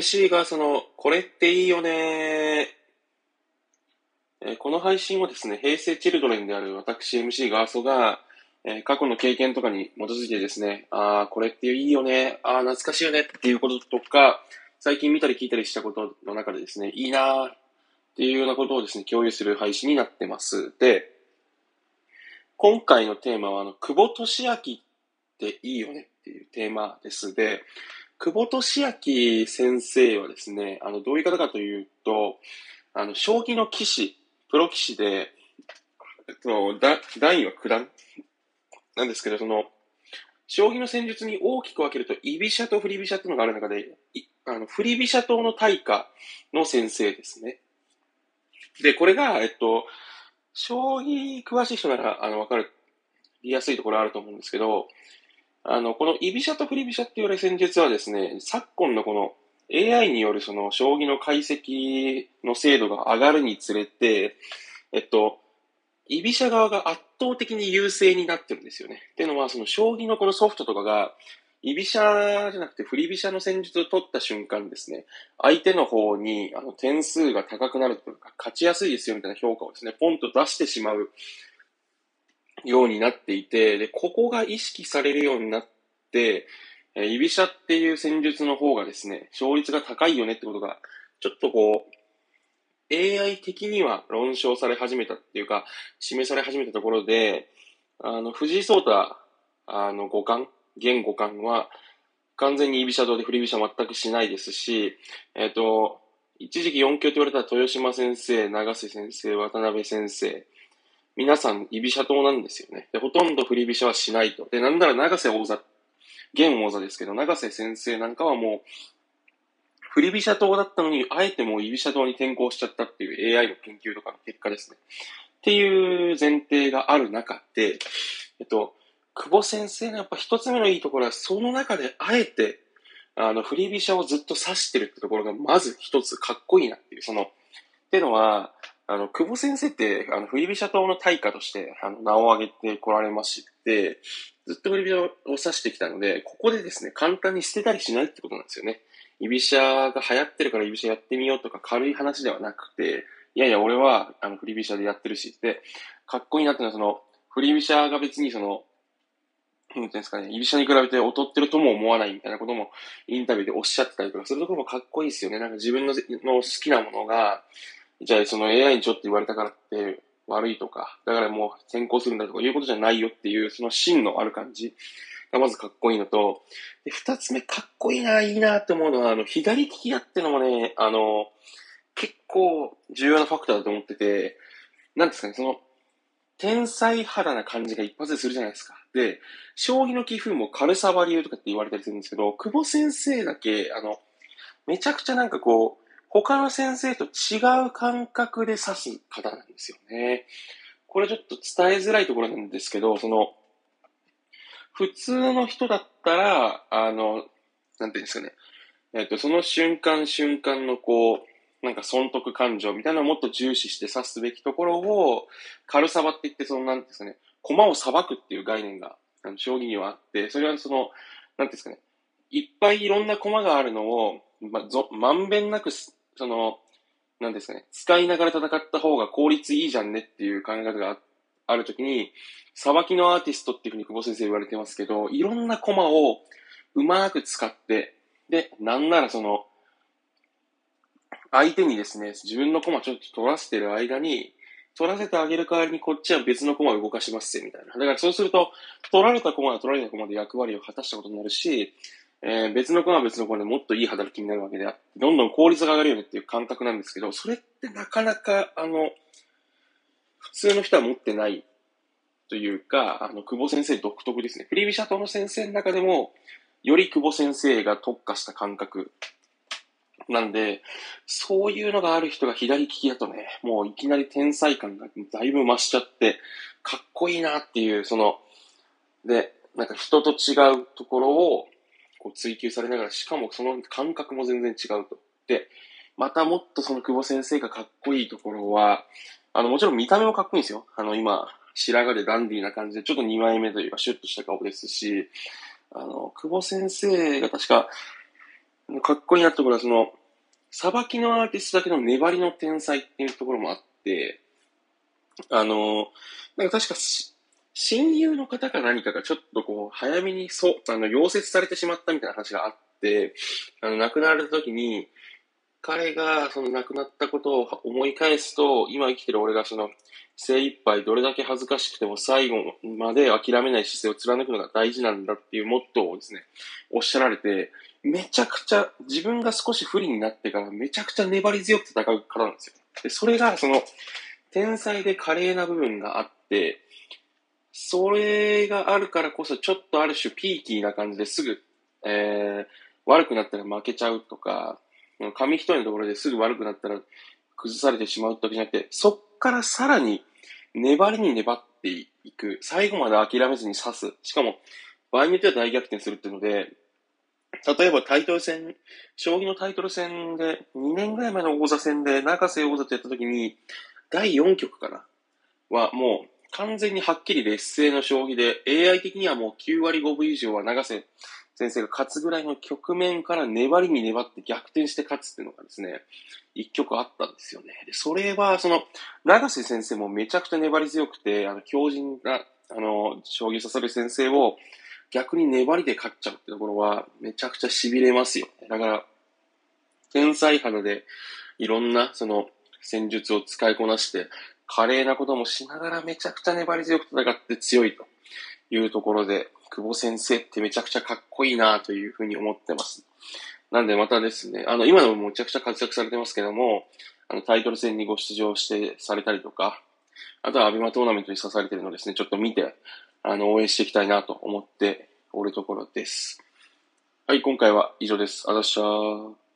MC がその、これっていいよねえーこの配信はですね、平成チルドレンである私 MC ガーソが、え過去の経験とかに基づいてですね、ああ、これっていいよね、ああ、懐かしいよねっていうこととか、最近見たり聞いたりしたことの中でですね、いいなーっていうようなことをですね、共有する配信になってます。で、今回のテーマは、あの、久保利明っていいよねっていうテーマです。で、久保利明先生はですね、あの、どういう方かというと、あの、将棋の棋士、プロ棋士で、えっと、だ段位は九段なんですけど、その、将棋の戦術に大きく分けると、居飛車と振り飛車っていうのがある中で、あの振り飛車党の大家の先生ですね。で、これが、えっと、将棋詳しい人なら、あの、わかる、言いやすいところあると思うんですけど、あの、この居飛車と振り飛車って言われる戦術はですね、昨今のこの AI によるその将棋の解析の精度が上がるにつれて、えっと、居飛車側が圧倒的に優勢になってるんですよね。っていうのは、その将棋のこのソフトとかが、居飛車じゃなくて振り飛車の戦術を取った瞬間ですね、相手の方にあの点数が高くなるというか、勝ちやすいですよみたいな評価をですね、ポンと出してしまうようになっていて、で、ここが意識されるようになって、えー居飛車っていう戦術の方がですね、勝率が高いよねってことが、ちょっとこう、AI 的には論証され始めたっていうか、示され始めたところで、あの、藤井聡太、あの、五冠、現五冠は、完全に居飛車党で振り飛車全くしないですし、えっ、と、一時期4強と言われた豊島先生、長瀬先生、渡辺先生、皆さん居飛車党なんですよね。で、ほとんど振り飛車はしないと。で、なんなら長瀬王座、現王座ですけど、長瀬先生なんかはもう、振り飛車党だったのに、あえてもう居飛車党に転向しちゃったっていう AI の研究とかの結果ですね。っていう前提がある中で、えっと、久保先生のやっぱ一つ目のいいところは、その中であえて、あの、振り飛車をずっと指してるってところが、まず一つかっこいいなっていう、その、っていうのは、あの、久保先生って、あの、振り飛車党の大家として、あの、名を挙げてこられまして、ずっと振り飛車を指してきたので、ここでですね、簡単に捨てたりしないってことなんですよね。居飛車が流行ってるから居飛車やってみようとか軽い話ではなくて、いやいや、俺は、あの、振り飛車でやってるし、で、かっこいいなっていうのは、その、振り飛車が別にその、なんていうんですかね、居飛車に比べて劣ってるとも思わないみたいなこともインタビューでおっしゃってたりとかするところもかっこいいですよね。なんか自分のの好きなものが、じゃあその AI にちょっと言われたからって悪いとか、だからもう先行するんだとかいうことじゃないよっていう、その芯のある感じがまずかっこいいのと、で、二つ目かっこいいな、いいなって思うのは、あの、左利きやってのもね、あの、結構重要なファクターだと思ってて、なんですかね、その、天才肌な感じが一発でするじゃないですか。で、将棋の棋風も軽さバリューとかって言われたりするんですけど、久保先生だけ、あの、めちゃくちゃなんかこう、他の先生と違う感覚で指す方なんですよね。これちょっと伝えづらいところなんですけど、その、普通の人だったら、あの、なんていうんですかね、えっ、と、その瞬間瞬間のこう、なんか損得感情みたいなのをもっと重視して指すべきところを、軽さばって言って、その、なんていうんですかね、駒をさばくっていう概念が、あの、将棋にはあって、それはその、なんていうんですかね、いっぱいいろんな駒があるのを、ま、ぞ、まんべんなく、その、なんですかね、使いながら戦った方が効率いいじゃんねっていう考え方があるときに、さばきのアーティストっていうふうに久保先生言われてますけど、いろんな駒をうまく使って、で、なんならその、相手にですね、自分の駒ちょっと取らせてる間に、取らせてあげる代わりにこっちは別の駒を動かしますぜ、みたいな。だからそうすると、取られた駒は取られた駒で役割を果たしたことになるし、えー別の駒は別の駒でもっといい働きになるわけであって、どんどん効率が上がるよねっていう感覚なんですけど、それってなかなか、あの、普通の人は持ってないというか、あの、久保先生独特ですね。振り飛車党の先生の中でも、より久保先生が特化した感覚なんで、そういうのがある人が左利きだとね、もういきなり天才感がだいぶ増しちゃって、かっこいいなっていう、その、で、なんか人と違うところをこう追求されながら、しかもその感覚も全然違うと。で、またもっとその久保先生がかっこいいところは、あの、もちろん見た目もかっこいいんですよ。あの、今、白髪でダンディーな感じで、ちょっと2枚目というか、シュッとした顔ですし、あの、久保先生が確か、かっこいいなところは、その、さばきのアーティストだけの粘りの天才っていうところもあって、あの、なんか確か親友の方か何かがちょっとこう、早めにそう、あの、溶接されてしまったみたいな話があって、あの、亡くなられた時に、彼がその亡くなったことを思い返すと、今生きてる俺がその、精一杯どれだけ恥ずかしくても最後まで諦めない姿勢を貫くのが大事なんだっていうモットーをですね、おっしゃられて、めちゃくちゃ自分が少し不利になってからめちゃくちゃ粘り強く戦うからなんですよ。で、それがその、天才で華麗な部分があって、それがあるからこそちょっとある種ピーキーな感じですぐ、えー、悪くなったら負けちゃうとか、紙一重のところですぐ悪くなったら崩されてしまうってわけじゃなくて、そっからさらに粘りに粘っていく。最後まで諦めずに刺す。しかも、場合によっては大逆転するっていうので、例えばタイトル戦、将棋のタイトル戦で、2年ぐらい前の王座戦で、永瀬王座とやった時に、第4局かな？はもう完全にはっきり劣勢の将棋で、AI 的にはもう9割5分以上は永瀬先生が勝つぐらいの局面から粘りに粘って逆転して勝つっていうのがですね、一局あったんですよね。で、それは、その、永瀬先生もめちゃくちゃ粘り強くて、あの、強靭な、あの、将棋指さる先生を逆に粘りで勝っちゃうってところは、めちゃくちゃ痺れますよ。だから、天才肌で、いろんな、その、戦術を使いこなして、華麗なこともしながらめちゃくちゃ粘り強く戦って強いというところで、久保先生ってめちゃくちゃかっこいいなというふうに思ってます。なんでまたですね、あの、今でもめちゃくちゃ活躍されてますけども、あの、タイトル戦にご出場してされたりとか、あとはアビマトーナメントに刺されてるのですね、ちょっと見て、あの、応援していきたいなと思っておるところです。はい、今回は以上です。あざっしゃー。